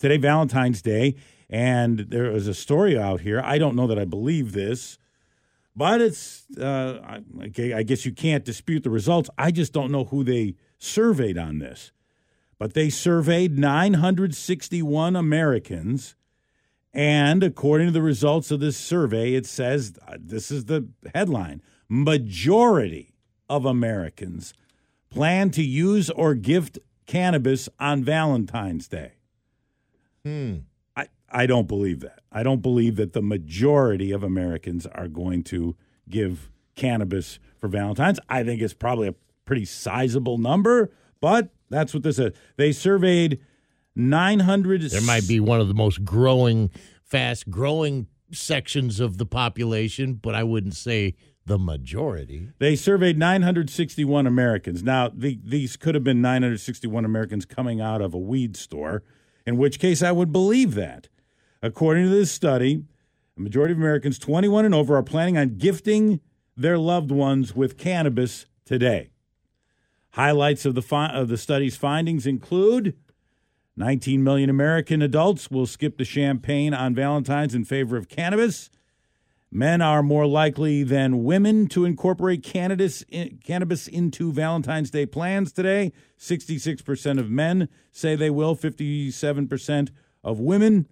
today, Valentine's Day, and there is a story out here. I don't know that I believe this, but it's. Uh, I, I guess you can't dispute the results. I just don't know who they surveyed on this, but they surveyed 961 Americans. And according to the results of this survey, it says uh, this is the headline majority of Americans plan to use or gift cannabis on Valentine's Day. Hmm. I, I don't believe that. I don't believe that the majority of Americans are going to give cannabis for Valentine's. I think it's probably a pretty sizable number, but that's what this is. They surveyed 900. There might be one of the most growing, fast growing sections of the population, but I wouldn't say the majority. They surveyed 961 Americans. Now, the, these could have been 961 Americans coming out of a weed store, in which case I would believe that. According to this study, a majority of Americans 21 and over are planning on gifting their loved ones with cannabis today. Highlights of the fi- of the study's findings include 19 million American adults will skip the champagne on Valentine's in favor of cannabis. Men are more likely than women to incorporate cannabis, cannabis into Valentine's Day plans today. 66% of men say they will, 57% of women.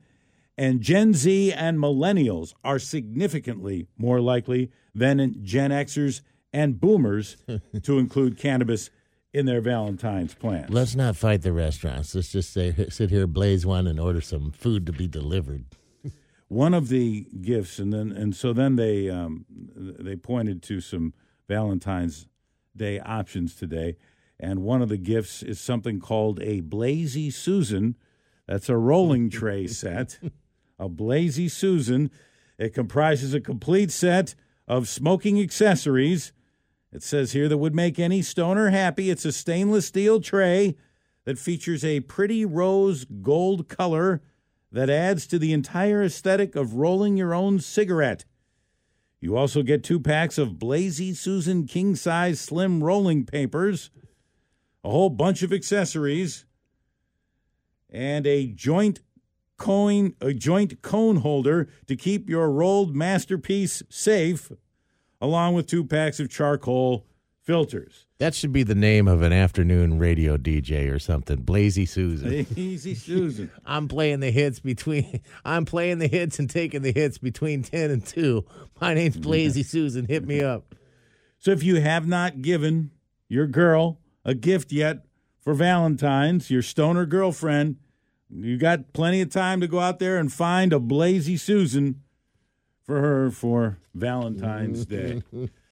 And Gen Z and millennials are significantly more likely than Gen Xers and boomers to include cannabis in their Valentine's plans. Let's not fight the restaurants. Let's just say sit here, blaze one, and order some food to be delivered. One of the gifts, and then and so then they um, they pointed to some Valentine's Day options today, and one of the gifts is something called a Blazy Susan. That's a rolling tray set, a Blazy Susan. It comprises a complete set of smoking accessories. It says here that would make any stoner happy. It's a stainless steel tray that features a pretty rose gold color that adds to the entire aesthetic of rolling your own cigarette. You also get two packs of Blazy Susan king size slim rolling papers, a whole bunch of accessories, and a joint coin a joint cone holder to keep your rolled masterpiece safe, along with two packs of charcoal filters. That should be the name of an afternoon radio DJ or something. Blazy Susan. Easy Susan. I'm playing the hits between. I'm playing the hits and taking the hits between ten and two. My name's Blazy Susan. Hit me up. So if you have not given your girl a gift yet for Valentine's, your stoner girlfriend, you got plenty of time to go out there and find a Blazy Susan for her for Valentine's Day.